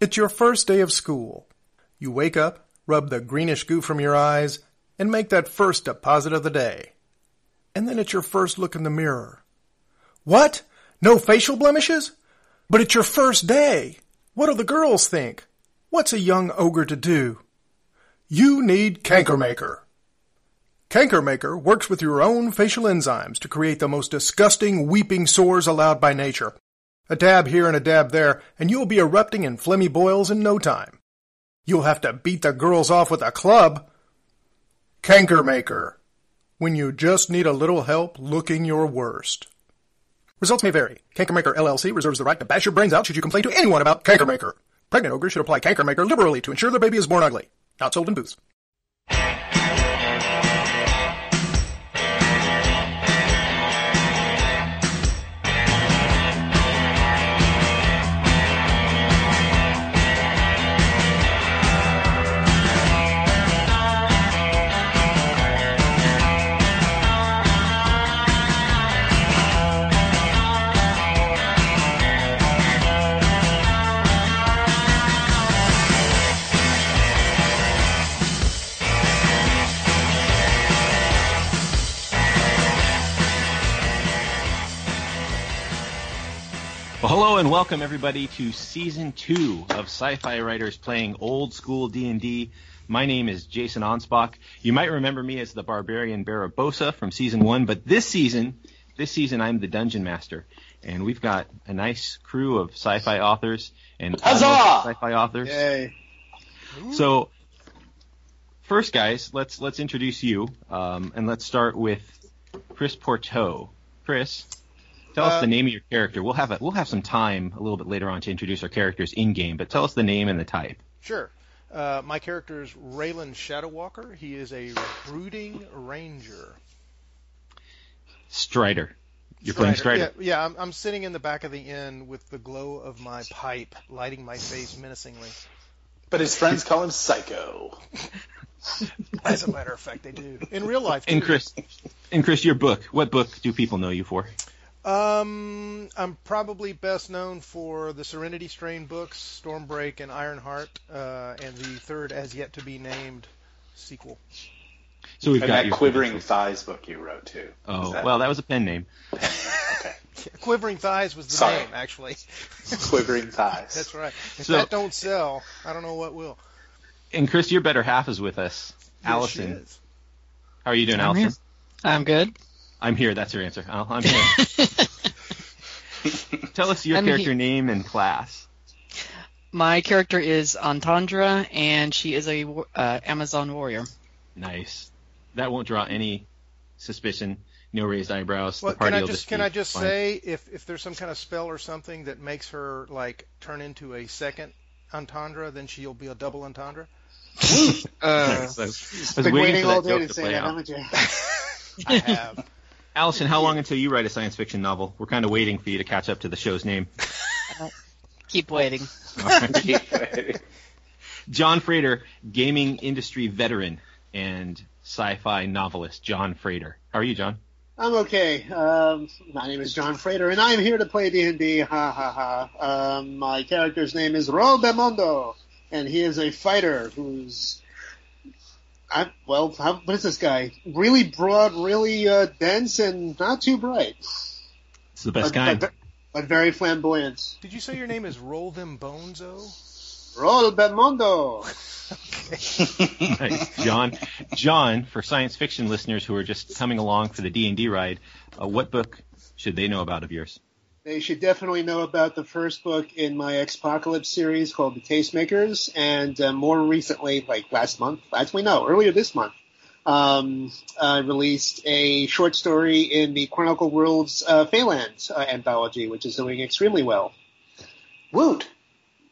It's your first day of school. You wake up, rub the greenish goo from your eyes, and make that first deposit of the day. And then it's your first look in the mirror. What? No facial blemishes? But it's your first day. What'll the girls think? What's a young ogre to do? You need Cankermaker. Cankermaker works with your own facial enzymes to create the most disgusting weeping sores allowed by nature. A dab here and a dab there, and you'll be erupting in phlegmy boils in no time. You'll have to beat the girls off with a club. Cankermaker. When you just need a little help looking your worst. Results may vary. Cankermaker LLC reserves the right to bash your brains out should you complain to anyone about Cankermaker. Pregnant ogres should apply Cankermaker liberally to ensure their baby is born ugly. Not sold in booths. And welcome everybody to season two of Sci-Fi Writers playing old school D&D. My name is Jason Anspach. You might remember me as the barbarian Barabosa from season one, but this season, this season I'm the dungeon master, and we've got a nice crew of sci-fi authors and Huzzah! sci-fi authors. Yay. So, first, guys, let's let's introduce you, um, and let's start with Chris Pourteau. Chris, tell us Uh, the name of your character. We'll have a, we'll have some time a little bit later on to introduce our characters in game, but tell us the name and the type. Sure. Uh, my character is Raylan Shadowwalker. He is a brooding ranger. Strider. You're playing Strider. Yeah, yeah I'm, I'm sitting in the back of the inn with the glow of my pipe lighting my face menacingly. But his friends call him Psycho. As a matter of fact, they do. In real life, And too. Chris, and Chris, your book. What book do people know you for? Um, I'm probably best known for the Serenity Strain books, Stormbreak and Ironheart, uh, and the third as yet to be named sequel. So we've And got that your Quivering Thighs book you wrote too. Oh, that- well, that was a pen name. okay. Quivering Thighs was the Sorry. name, actually. Quivering Thighs. That's right. If So- that don't sell, I don't know what will. And Chris, your better half is with us, Yes, she Allison. is. How are you doing, I'm Allison? here. I'm good. I'm here. That's your answer. I'll- I'm here. Tell us your I'm character he- name and class. My character is Antandra, and she is a uh, Amazon warrior. Nice. That won't draw any suspicion. No raised eyebrows. Well, the party can I just just can I just fine. say if if there's some kind of spell or something that makes her like turn into a second entendre, then she'll be a double entendre. Uh, Nice. I was, I was waiting waiting for that all day joke to to say play that, out. haven't you? I have. Allison, how long until you write a science fiction novel? We're kind of waiting for you to catch up to the show's name. keep waiting. Keep waiting. Jon Frater, gaming industry veteran and sci-fi novelist Jon Frater. How are you, John? I'm okay. Um, my name is Jon Frater, and I'm here to play D&D. Ha ha ha. Um, my character's name is Raul Belmondo, and he is a fighter who's, I, well, how, what is this guy? Really broad, really uh, dense, and not too bright, It's the best but, kind. but, but very flamboyant. Did you say your name is Roll Them Bonzo? Raul Belmondo. Nice. John, John, for science fiction listeners who are just coming along for the D and D ride, uh, what book should they know about of yours? They should definitely know about the first book in my Expocalypse series called The Tastemakers, and uh, more recently, like last month, actually no, earlier this month, um, I released a short story in the Chronicle Worlds uh, Phalanx uh, anthology, which is doing extremely well. Woot.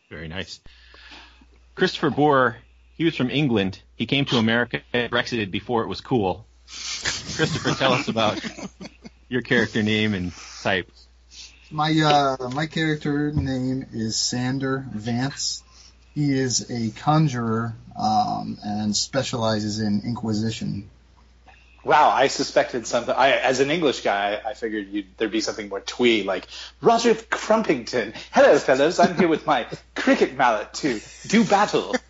Very nice. Christopher Boore, he was from England. He came to America and Brexited before it was cool. Christopher, tell us about your character name and type. My uh, my character name is Sander Vance. He is a conjurer um, and specializes in Inquisition. Wow, I suspected something. I, as an English guy, I figured you'd, there'd be something more twee, like Roger Crumpington. Hello, fellows. I'm here with my cricket mallet to do battle.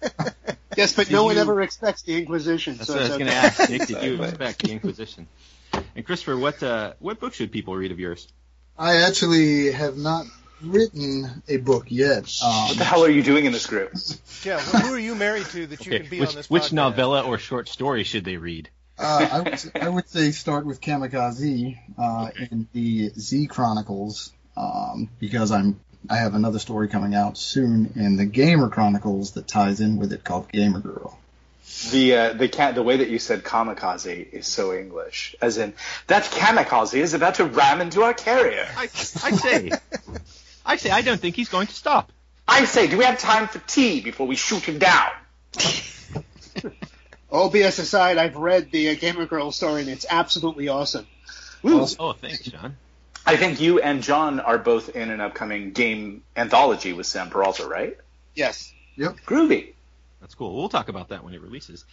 Yes, but Did no one ever expects the Inquisition. That's so what I it's was going to ask. Nick, did you expect the Inquisition? And Christopher, what uh, what book should people read of yours? I actually have not written a book yet. Um, What the hell are you doing in this group? Yeah, well, who are you married to that you Okay, can be which, on this which podcast? novella or short story should they read? Uh, I, would, I would say start with Kamikaze uh, in the Z Chronicles um, because I'm I have another story coming out soon in the Gamer Chronicles that ties in with it called Gamer Girl. The uh, the cat the way that you said kamikaze is so English, as in that kamikaze is about to ram into our carrier. I, I say, I say, I don't think he's going to stop. I say, do we have time for tea before we shoot him down? All BS aside, I've read the uh, Gamer Girl story and it's absolutely awesome. Woo. Oh, thanks, John. I think you and John are both in an upcoming game anthology with Sam Peralta, right? Yes. Yep. Groovy. That's cool. We'll talk about that when it releases.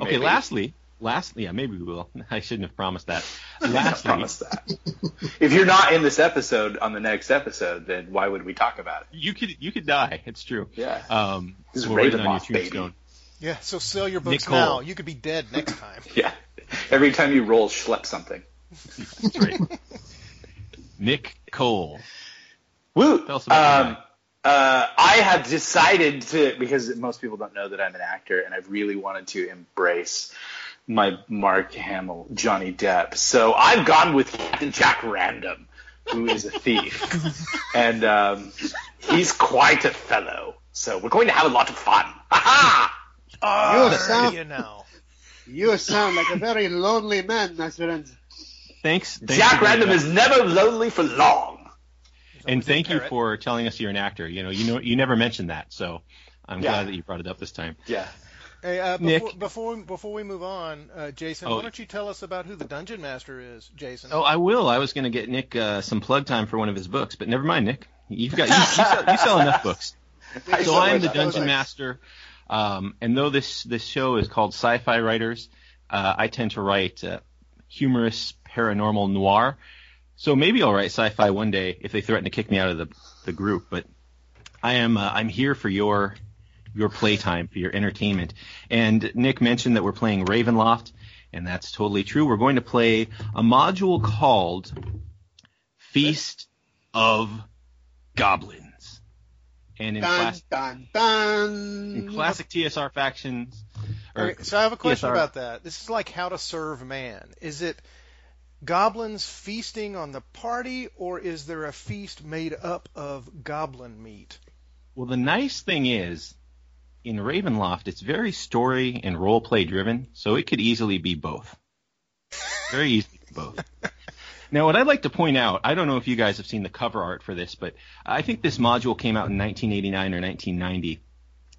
Okay, Maybe. lastly, lastly, yeah, maybe we will. I shouldn't have promised that. I Lastly, promise that. if you're not in this episode on the next episode, then why would we talk about it? you could you could die. It's true. Yeah. Um, This is we'll write it on your Ravenloft, baby. tombstone. Yeah, so sell your books Nick Cole. now. You could be dead next time. Yeah. Every time you roll, schlep something. That's right. Nick Cole. Woo! Tell us about um, uh, I have decided to because most people don't know that I'm an actor, and I've really wanted to embrace my Mark Hamill, Johnny Depp. So I've gone with Captain Jack Random, who is a thief, and um, he's quite a fellow. So we're going to have a lot of fun. Ha Oh, You sound- you know. You sound like a very lonely man, my friend. Thanks. thanks Jack Random is never lonely for long. Up. and thank you for telling us you're an actor. You know, you know, you never mentioned that, so I'm Yeah. glad that you brought it up this time. Yeah. Hey, uh, Nick. before, before before we move on, uh, Jason, Oh. why don't you tell us about who the Dungeon Master is, Jason? Oh, I will. I was going to get Nick uh, some plug time for one of his books, but never mind, Nick. You've got you, you, sell, you sell enough books. So I'm the dungeon master, um, and though this this show is called Sci-Fi Writers, uh, I tend to write uh, humorous paranormal noir. So maybe I'll write sci-fi one day if they threaten to kick me out of the the group. But I am uh, I'm here for your your playtime, for your entertainment. And Nick mentioned that we're playing Ravenloft, and that's totally true. We're going to play a module called Feast of Goblyns. And in Dun, class, dun, dun. in classic TSR factions. Or, Okay, so I have a question TSR about that. This is like how to serve man. Is it goblins feasting on the party, or is there a feast made up of goblin meat? Well, the nice thing is, in Ravenloft, it's very story and role play driven, so it could easily be both. Very easily both. Now, what I'd like to point out, I don't know if you guys have seen the cover art for this, but I think this module came out in 1989 or 1990.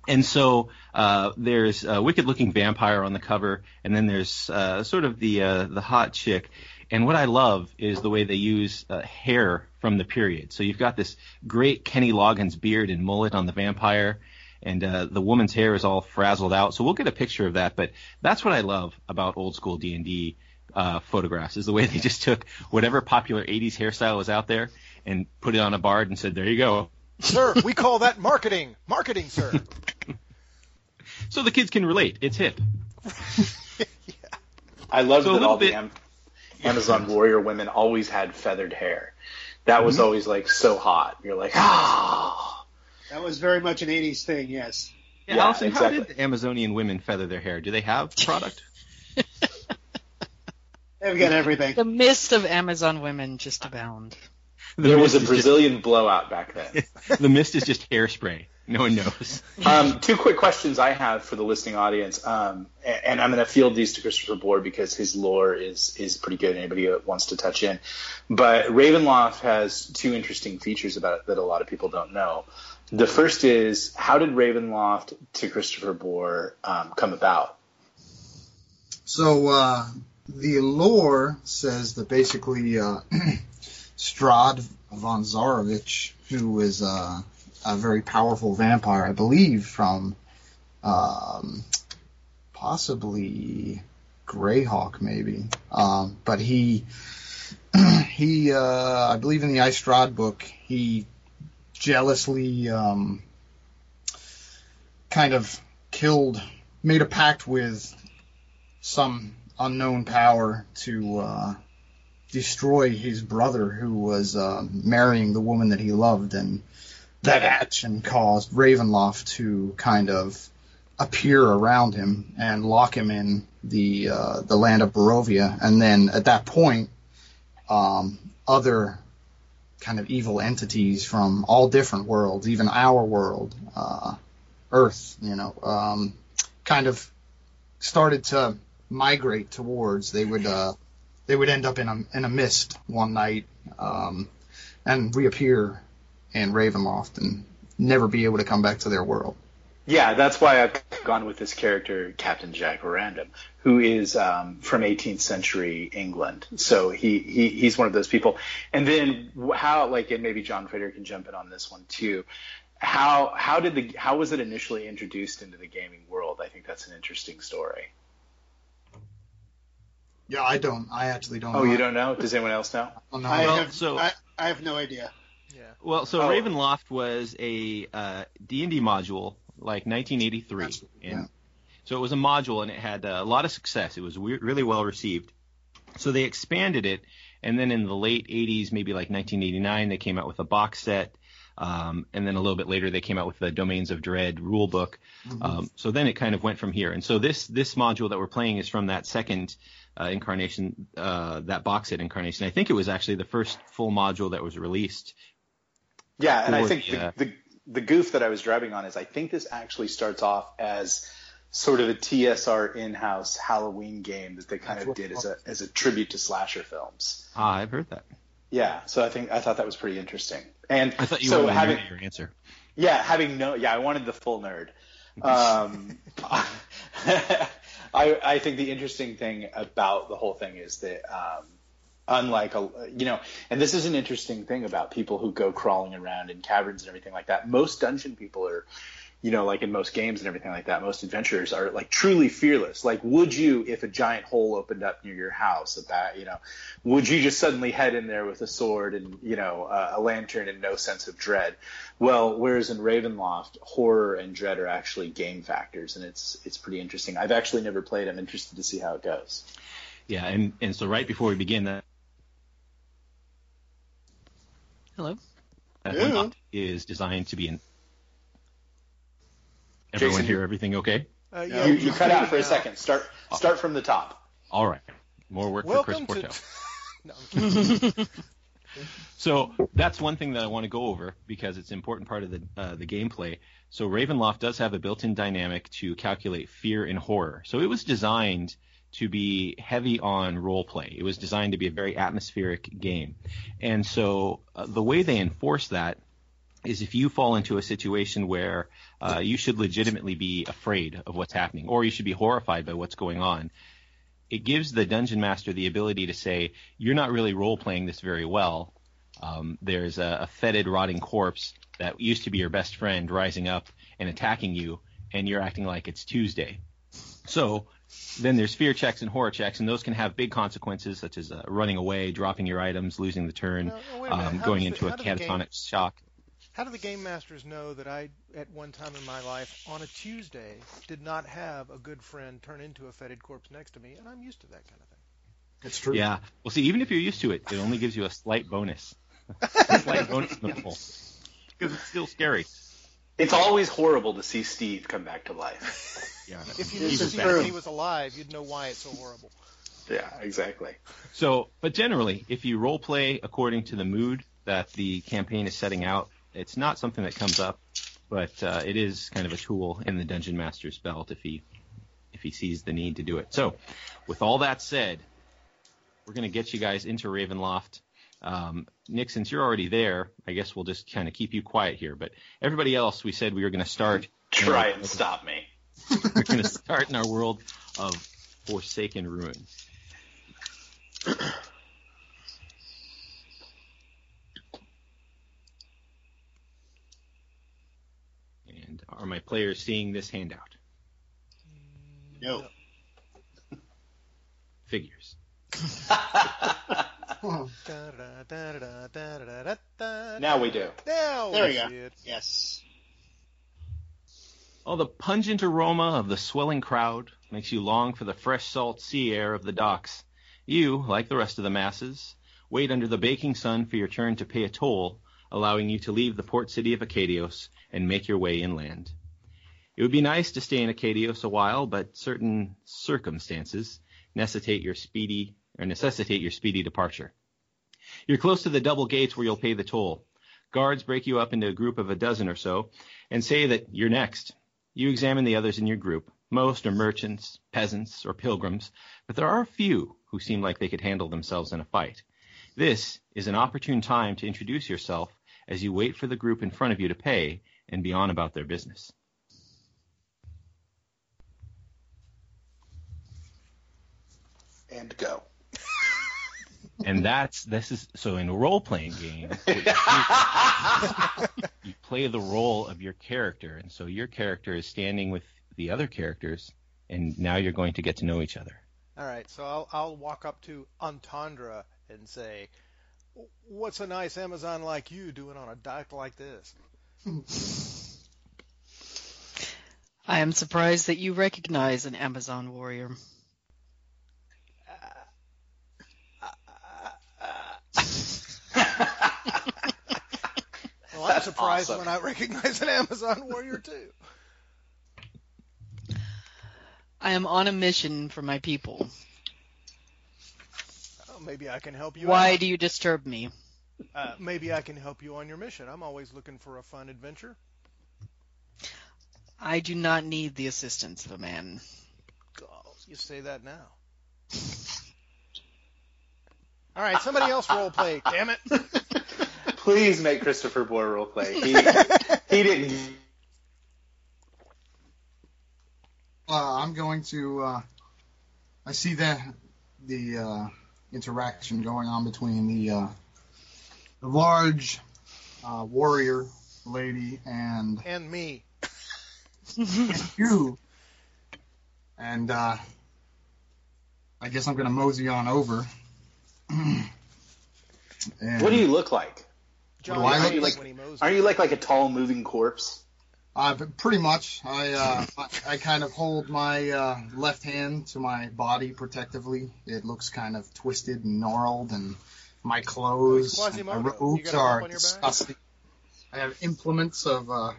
And so uh, there's a wicked-looking vampire on the cover, and then there's uh, sort of the uh, the hot chick. And what I love is the way they use uh, hair from the period. So you've got this great Kenny Loggins beard and mullet on the vampire, and uh, the woman's hair is all frazzled out. So we'll get a picture of that. But that's what I love about old school D and D uh, photographs is the way they just took whatever popular '80s hairstyle was out there and put it on a bard and said, "There you go." Sir, we call that marketing. Marketing, sir. So the kids can relate. It's hip. yeah. I love So that all bit- the Am- Amazon warrior women always had feathered hair. That was always like so hot. You're like, ah. That was very much an 80s thing, yes. Yeah, Yeah, Allison, how did the Amazonian women feather their hair? Do they have product? They've got everything. The mist of Amazon women just abound. The There was a is Brazilian blowout back then. The mist is just hairspray. No one knows. um, two quick questions I have for the listening audience, um, and, and I'm going to field these to Christopher Boore because his lore is is pretty good. Anybody that wants to touch in, but Ravenloft has two interesting features about it that a lot of people don't know. The first is how did Ravenloft to Christopher Boore um, come about? So uh, the lore says that basically uh, Strahd von Zarovich, who is uh, a very powerful vampire, I believe from um, possibly Greyhawk maybe. Um, but he he uh, I believe in the I, Strahd book he jealously um, kind of killed made a pact with some unknown power to uh, destroy his brother who was uh, marrying the woman that he loved and that action caused Ravenloft to kind of appear around him and lock him in the uh, the land of Barovia. And then at that point, um, other kind of evil entities from all different worlds, even our world, uh, Earth, you know, um, kind of started to migrate towards. They would uh, they would end up in a in a mist one night um, and reappear in Ravenloft and never be able to come back to their world. Yeah, that's why I've gone with this character, Captain Jack Random, who is um, from 18th century England. So he, he he's one of those people. And then how, like, and maybe Jon Frater can jump in on this one too. How how did the how was it initially introduced into the gaming world? I think that's an interesting story. Yeah, I don't. I actually don't. Know. Oh, know. you don't know? Does anyone else know? Oh, no. I Well, have so- I, I have no idea. Yeah. Well, so Oh. Ravenloft was a uh, D&D module like 1983, That's- and yeah. so it was a module and it had uh, a lot of success. It was we- really well received. So they expanded it, and then in the late 80s, maybe like 1989, they came out with a box set. Um, and then a little bit later, they came out with the Domains of Dread rule book. Um, so then it kind of went from here. And so this this module that we're playing is from that second uh, incarnation, uh, that box set incarnation. I think it was actually the first full module that was released Yeah, and I think the, uh, the, the the goof that I was driving on is I think this actually starts off as sort of a TSR in-house Halloween game that they kind of did as a as a tribute to slasher films. Ah, I've heard that. Yeah, so I think I thought that was pretty interesting. And I thought you so wanted having your answer. yeah, having no yeah, I wanted the full nerd. Um, I I think the interesting thing about the whole thing is that um, unlike a you know, and this is an interesting thing about people who go crawling around in caverns and everything like that. Most dungeon people are you know, like in most games and everything like that, most adventurers are like truly fearless. Like, would you, if a giant hole opened up near your house, about you know, would you just suddenly head in there with a sword and you know uh, a lantern and no sense of dread? Well, whereas in Ravenloft, horror and dread are actually game factors, and it's it's pretty interesting. I've actually never played. I'm interested to see how it goes. Yeah, and, and so right before we begin, that Hello. that Yeah. one is designed to be an. Everyone Jason, hear everything okay? Uh, You, yeah, you just cut out for a second. Start start from the top. All right. More work Welcome for. Chris Pourteau. no, So that's one thing that I want to go over because it's an important part of the uh, the gameplay. So Ravenloft does have a built-in dynamic to calculate fear and horror. So it was designed to be heavy on role play. It was designed to be a very atmospheric game. And so uh, the way they enforce that is if you fall into a situation where uh, you should legitimately be afraid of what's happening or you should be horrified by what's going on, it gives the dungeon master the ability to say, you're not really role playing this very well. Um, there's a, a fetid, rotting corpse that used to be your best friend rising up and attacking you, and you're acting like it's Tuesday. So then there's fear checks and horror checks, and those can have big consequences, such as uh, running away, dropping your items, losing the turn, No, no, wait a minute. um, going does the- into a how do the game- catatonic shock. How do the game masters know that I, at one time in my life, on a Tuesday, did not have a good friend turn into a fetid corpse next to me, and I'm used to that kind of thing. It's true. Yeah. Well, see, even if you're used to it, it only gives you a slight bonus. a slight bonus in the poll. Because it's still scary. It's always horrible to see Steve come back to life. Yeah. If you This knew is Steve he was alive, you'd know why it's so horrible. yeah, exactly. So, but generally, if you role play according to the mood that the campaign is setting out, it's not something that comes up, but uh, it is kind of a tool in the dungeon master's belt if he if he sees the need to do it. So, with all that said, we're going to get you guys into Ravenloft. Um, Nick, since you're already there, I guess we'll just kind of keep you quiet here. But everybody else, we said we were going to start. Try and stop me. We're going to start in our world of Forsaken Ruins. And are my players seeing this handout? No. figures. Now we do. Now There we we go. it. Yes. Oh, the pungent aroma of the swelling crowd makes you long for the fresh salt sea air of the docks. You, like the rest of the masses, wait under the baking sun for your turn to pay a toll, allowing you to leave the port city of Acadios and make your way inland. It would be nice to stay in Acadios a while, but certain circumstances necessitate your speedy or necessitate your speedy departure. You're close to the double gates where you'll pay the toll. Guards break you up into a group of a dozen or so and say that you're next. You examine the others in your group. Most are merchants, peasants, or pilgrims, but there are a few who seem like they could handle themselves in a fight. This is an opportune time to introduce yourself as you wait for the group in front of you to pay and be on about their business. And go. And that's this is so in a role playing game, you, you play the role of your character, and so your character is standing with the other characters, and now you're going to get to know each other. All right, so I'll I'll walk up to Antandra and say, "What's a nice Amazon like you doing on a dock like this?" I am surprised that you recognize an Amazon warrior. Well, I'm surprised awesome. when I recognize an Amazon warrior too. I am on a mission for my people. Oh, maybe I can help you. Why out. do you disturb me? Uh, maybe I can help you on your mission. I'm always looking for a fun adventure. I do not need the assistance of a man. Oh, you say that now. All right, somebody else role play. Damn it! Please make Christopher Boore roleplay. He he didn't. Uh, I'm going to. Uh, I see that the uh, interaction going on between the uh, the large uh, warrior lady and And me. you, and uh, I guess I'm going to mosey on over. and, What do you look like? John, do I look like? when he mows Aren't you like like a tall moving corpse? Uh, but pretty much. I, uh, I I kind of hold my uh, left hand to my body protectively. It looks kind of twisted and gnarled, and my clothes, Like and my robes got a bump are on your back? disgusting. I have implements of uh,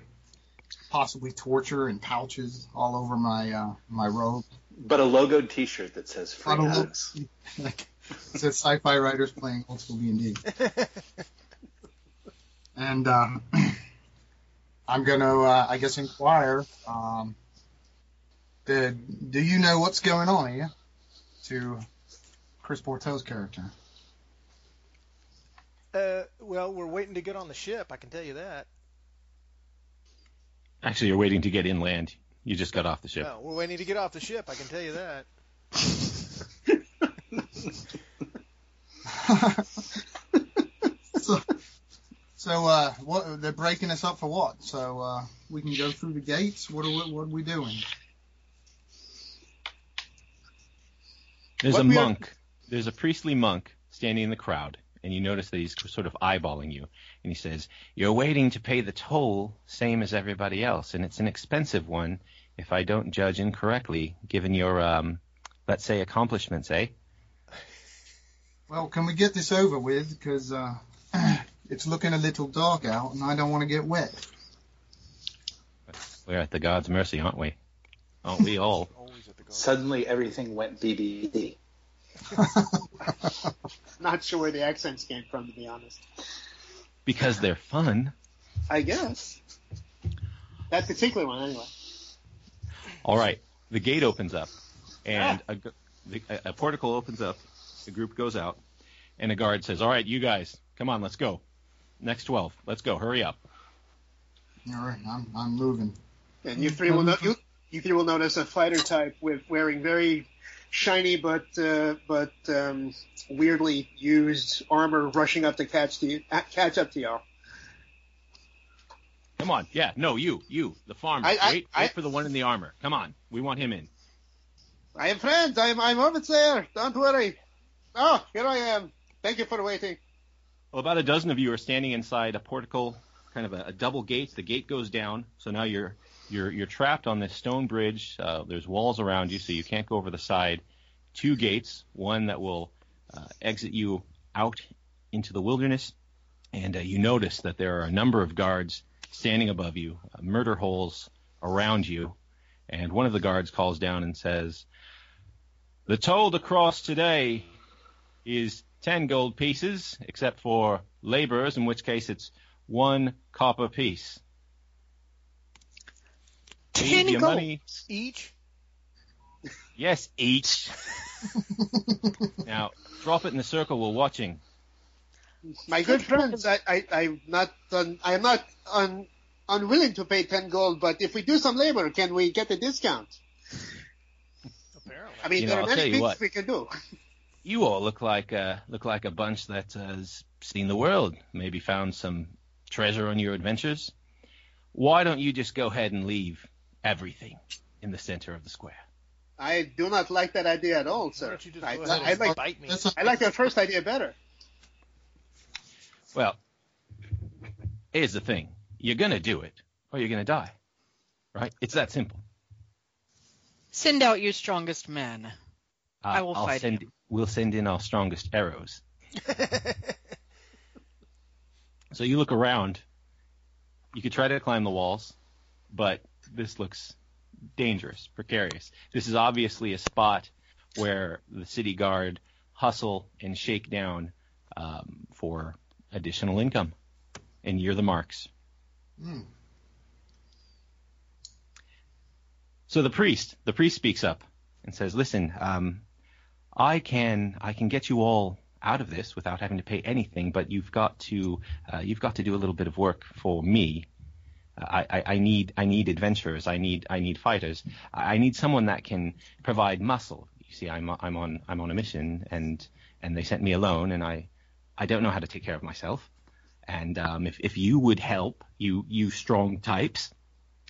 possibly torture and pouches all over my uh, my robe. But a logoed T-shirt that says "Free I. Hugs." Like, it says sci-fi writers playing old school D&D. and uh, I'm going to, uh, I guess, inquire. Um, the, do you know what's going on here? To Chris Pourteau's character. Uh, well, we're waiting to get on the ship. I can tell you that. Actually, you're waiting to get inland. You just got off the ship. No, we're waiting to get off the ship. I can tell you that. so, uh, what they're breaking us up for what? So uh, we can go through the gates. What are we, what are we doing? There's What a we are- monk. There's a priestly monk standing in the crowd, and you notice that he's sort of eyeballing you, and he says, "You're waiting to pay the toll, same as everybody else, and it's an expensive one, if I don't judge incorrectly, given your, um, let's say, accomplishments, eh?" Well, can we get this over with? Because uh, it's looking a little dark out, and I don't want to get wet. We're at the God's mercy, aren't we? Aren't we all? Always at the golf. Suddenly, everything went BBD. Not sure where the accents came from, to be honest. Because they're fun. I guess. That particular one, anyway. All right, the gate opens up, and ah. a, a, a portico opens up. The group goes out, and a guard says, "All right, you guys, come on, let's go. Next twelve, let's go. Hurry up." All right, I'm I'm moving. And you three will no- you, you three will notice a fighter type with wearing very shiny but uh, but um, weirdly used armor, rushing up to catch the uh, catch up to y'all. Come on, yeah, no, you, you, the farmer. I- I- wait, I- wait for the one in the armor. Come on, we want him in. I am friends. I'm I'm almost there. Don't worry. Oh, here I am. Thank you for waiting. Well, about a dozen of you are standing inside a portico, kind of a, a double gate. The gate goes down, so now you're you're you're trapped on this stone bridge. Uh, there's walls around you, so you can't go over the side. Two gates, one that will uh, exit you out into the wilderness, and uh, you notice that there are a number of guards standing above you, uh, murder holes around you, and one of the guards calls down and says, "The toll to cross today is ten gold pieces, except for laborers, in which case it's one copper piece." Ten gold. money Each? Yes, each. now, drop it in the circle we're watching. My good friends, I, I, I'm not, un, I'm not un, unwilling to pay 10 gold, but if we do some labor, can we get a discount? Apparently. I mean, You there know, are I'll many things what. we can do. You all look like uh, look like a bunch that has seen the world, maybe found some treasure on your adventures. Why don't you just go ahead and leave everything in the center of the square? I do not like that idea at all, Why sir. don't you just I, ahead I and like, bite me? I like that first idea better. Well, here's the thing: you're gonna do it, or you're gonna die. Right? It's that simple. Send out your strongest man. Uh, I will I'll fight send, him. We'll send in our strongest arrows. So you look around. You could try to climb the walls, but this looks dangerous, precarious. This is obviously a spot where the city guard hustle and shake down um, for additional income. And you're the marks. Hmm. So the priest, the priest speaks up and says, "Listen, um, I can, I can get you all out of this without having to pay anything, but you've got to, uh, you've got to do a little bit of work for me. I, I, I need, I need adventurers. I need, I need fighters. I need someone that can provide muscle. You see, I'm, I'm on, I'm on a mission, and and they sent me alone, and I, I don't know how to take care of myself. And um, if, if you would help, you, you strong types,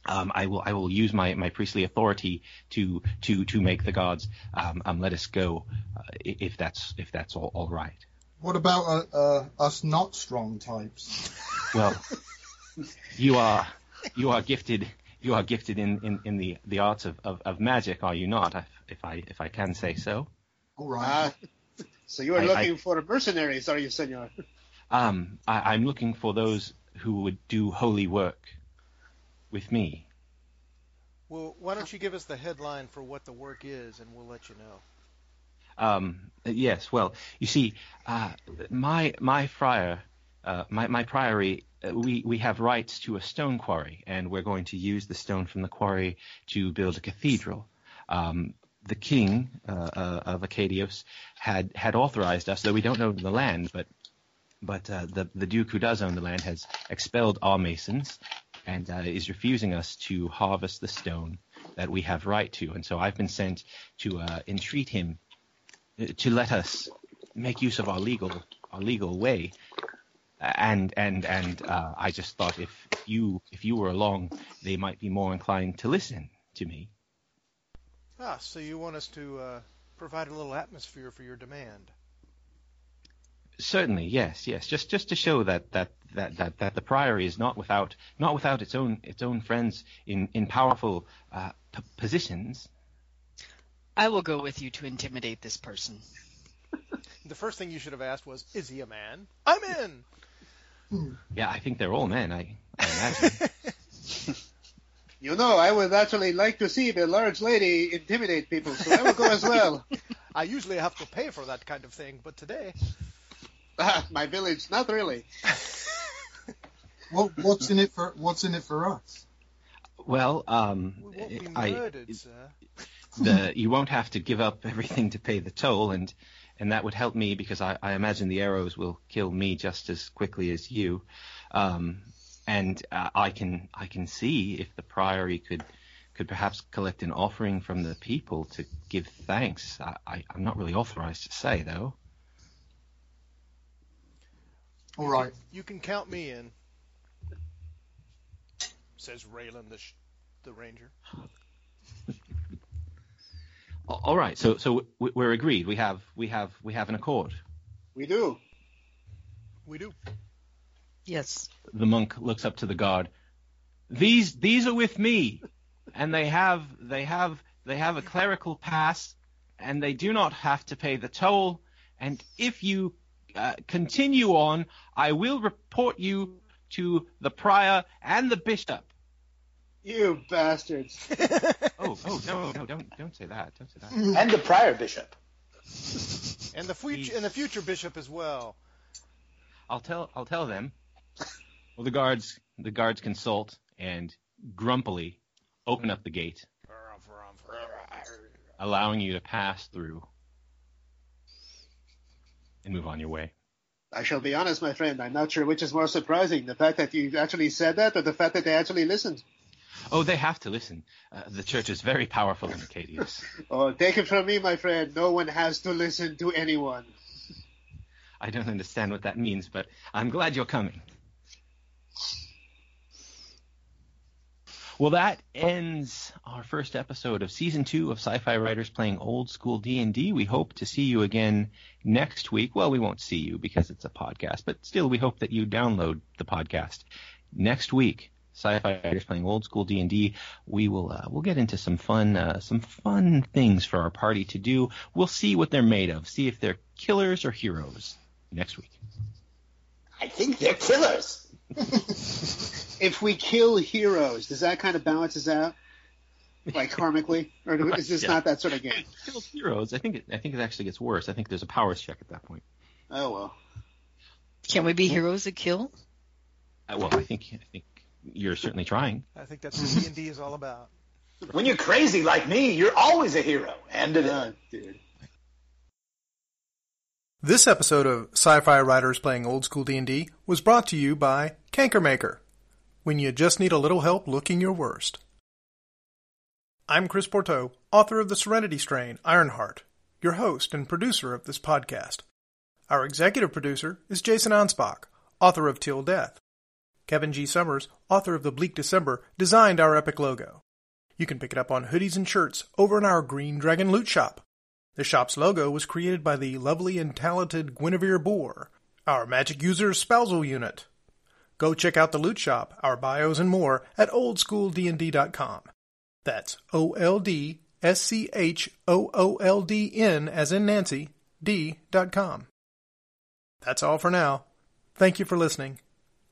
um, I will I will use my, my priestly authority to to to make the gods um, um, let us go uh, if that's if that's all, all right. What about uh, uh, us not strong types? Well, you are you are gifted you are gifted in, in, in the, the arts of, of, of magic, are you not? If, if I if I can say so. All right. Ah, so you are I- looking for mercenaries, are you, senor? Um, I, I'm looking for those who would do holy work with me. Well, why don't you give us the headline for what the work is, and we'll let you know. Um, yes, well, you see, uh, my my friar, uh, my my priory, uh, we we have rights to a stone quarry, and we're going to use the stone from the quarry to build a cathedral. Um, the king uh, uh, of Acadios had had authorized us, though we don't own the land, but but uh, the the duke who does own the land has expelled our masons and uh, is refusing us to harvest the stone that we have right to. And so I've been sent to uh, entreat him uh, to let us make use of our legal our legal way. And and and uh, I just thought if you if you were along, they might be more inclined to listen to me. Ah, so you want us to uh, provide a little atmosphere for your demand. Certainly, yes, yes. Just just to show that that that that, that the priory is not without not without its own its own friends in in powerful uh, p- positions. I will go with you to intimidate this person. The first thing you should have asked was, "Is he a man?" I'm in. Yeah, I think they're all men. I, I imagine. You know, I would actually like to see the large lady intimidate people, so I will go as well. I usually have to pay for that kind of thing, but today, Ah, My village, not really. What, what's in it for What's in it for us? well, um, we won't be I, murdered, sir. the you won't have to give up everything to pay the toll, and and that would help me because I, I imagine the arrows will kill me just as quickly as you. Um, and uh, I can I can see if the priory could could perhaps collect an offering from the people to give thanks. I, I, I'm not really authorized to say though. All right. You can count me in. Says Raylan, the sh- the ranger. All right. So so we're agreed. We have we have we have an accord. We do. We do. Yes. The monk looks up to the guard. These these are with me, and they have they have they have a clerical pass, and they do not have to pay the toll. And if you uh, continue on, I will report you to the prior and the bishop. You bastards. oh, oh no, no, don't don't say that. Don't say that. And the prior bishop. And the future and the future bishop as well. I'll tell I'll tell them. Well, the guards the guards consult and grumpily open up the gate, allowing you to pass through and move on your way. I shall be honest, my friend. I'm not sure which is more surprising: the fact that you actually said that, or the fact that they actually listened. Oh, they have to listen. Uh, the church is very powerful in Acadius. oh, take it from me, my friend. No one has to listen to anyone. I don't understand what that means, but I'm glad you're coming. Well, that ends our first episode of season two of Sci-Fi Writers Playing Old School D&D. We hope to see you again next week. Well, we won't see you because it's a podcast, but still, we hope that you download the podcast next week sci-fi writers playing old school D&D. We will uh, we'll get into some fun uh, some fun things for our party to do. We'll see what they're made of. See if they're killers or heroes next week. I think they're killers. if we kill heroes, does that kind of balance us out? Like karmically, or is this yeah. not that sort of game? Kill heroes. I think it. I think it actually gets worse. I think there's a powers check at that point. Oh well. Can we be heroes that kill? Uh, well, I think I think you're certainly trying. I think that's what D and D is all about. When you're crazy like me, you're always a hero. End of it, dude. This episode of Sci-Fi Writers Playing Old School D&D was brought to you by Cankermaker. When you just need a little help looking your worst. I'm Chris Pourteau, author of the Serenity Strain, Ironheart, your host and producer of this podcast. Our executive producer is Jason Anspach, author of Till Death. Kevin G. Summers, author of The Bleak December, designed our epic logo. You can pick it up on hoodies and shirts over in our Green Dragon Loot Shop. The shop's logo was created by the lovely and talented Guinevere Boore, our magic user's spousal unit. Go check out the loot shop, our bios, and more at oldschooldnd.com. That's O L D S C H O O L D N as in Nancy, D.com. That's all for now. Thank you for listening.